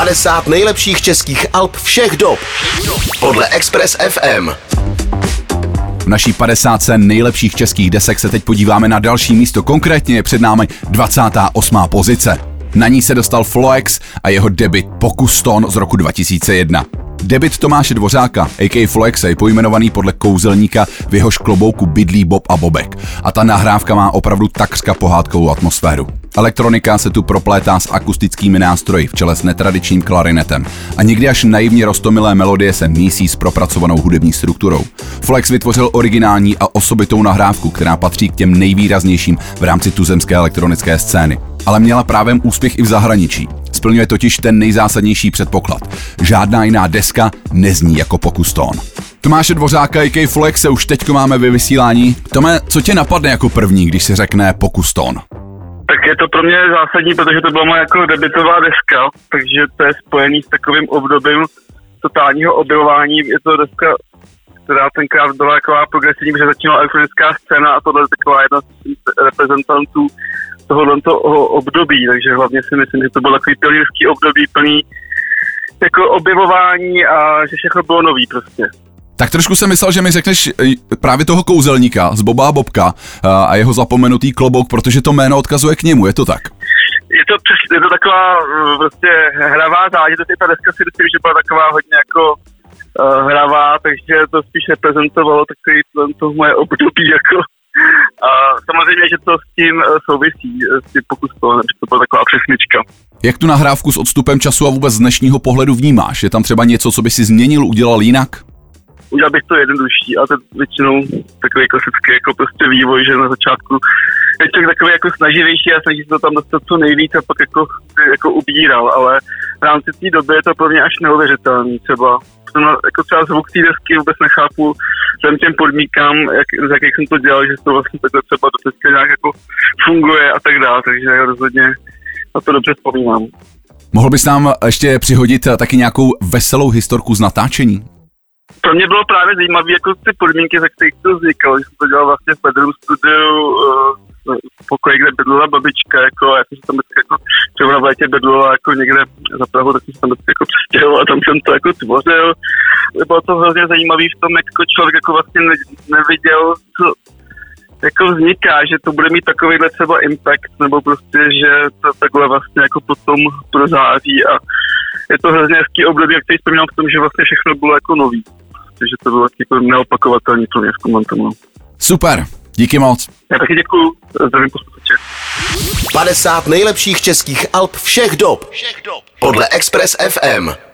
50 nejlepších českých alb všech dob podle Express FM. V naší 50 nejlepších českých desek se teď podíváme na další místo, konkrétně je před námi 28. pozice. Na ní se dostal Floex a jeho debit Pokus Ton z roku 2001. Debit Tomáše Dvořáka, a.k.a. Floex, je pojmenovaný podle kouzelníka, v jehož klobouku bydlí Bob a Bobek. A ta nahrávka má opravdu takřka pohádkovou atmosféru. Elektronika se tu proplétá s akustickými nástroji v čele s netradičním klarinetem a někdy až naivně rostomilé melodie se mísí s propracovanou hudební strukturou. Flex vytvořil originální a osobitou nahrávku, která patří k těm nejvýraznějším v rámci tuzemské elektronické scény. Ale měla právě úspěch i v zahraničí. Splňuje totiž ten nejzásadnější předpoklad. Žádná jiná deska nezní jako pokus tón. Tomáše Dvořáka, a.k. Flex se už teďko máme ve vysílání. Tome, co tě napadne jako první, když se řekne pokus tón? Tak je to pro mě zásadní, protože to byla moje jako debitová deska, takže to je spojený s takovým obdobím totálního objevování. Je to deska, která tenkrát byla taková progresivní, protože začínala elektronická scéna a tohle je taková jedna z reprezentantů tohohle období, takže hlavně si myslím, že to bylo takový pionýrský období plný jako objevování a že všechno bylo nový prostě. Tak trošku jsem myslel, že mi řekneš eh, právě toho kouzelníka z Boba a Bobka eh, a jeho zapomenutý klobouk, protože to jméno odkazuje k němu, je to tak? Je to, je to taková eh, prostě hravá záležitost, ta deska si myslím, že byla taková hodně jako uh, hravá, takže to spíš reprezentovalo takový to moje období jako a samozřejmě, že to s tím souvisí, s tím pokus toho, že to byla taková přesnička. Jak tu nahrávku s odstupem času a vůbec z dnešního pohledu vnímáš? Je tam třeba něco, co by si změnil, udělal jinak? udělal bych to jednodušší a to většinou takový klasický jako prostě vývoj, že na začátku je člověk takový jako snaživější a snaží se to tam dostat co nejvíc a pak jako, jako ubíral, ale v rámci té doby je to pro mě až neuvěřitelný třeba. Jako třeba zvuk té desky vůbec nechápu všem těm podmínkám, jak, z jakých jsem to dělal, že to vlastně takhle třeba do teďka nějak jako funguje a tak dále, takže já rozhodně na to dobře vzpomínám. Mohl bys nám ještě přihodit taky nějakou veselou historku z natáčení? pro mě bylo právě zajímavé jako ty podmínky, za kterých to vzniklo. Když jsem to dělal vlastně v bedroom studiu uh, pokoji, kde bydlela babička, jako, já jsem tam vždycky jako, třeba v létě bydlela jako někde za Prahu, tak jsem tam vždycky jako přistěhoval a tam jsem to jako tvořil. Bylo to hrozně zajímavé v tom, jak jako člověk jako vlastně ne, neviděl, co, jako vzniká, že to bude mít takovýhle třeba impact, nebo prostě, že to takhle vlastně jako potom prozáří a je to hrozně hezký období, jak teď vzpomínám v tom, že vlastně všechno bylo jako nový že to bylo jako neopakovatelný pro mě v tom no. Super, díky moc. Já taky děkuju, zdravím posluchače. 50 nejlepších českých alb všech dob. Všech dob. Podle Express FM.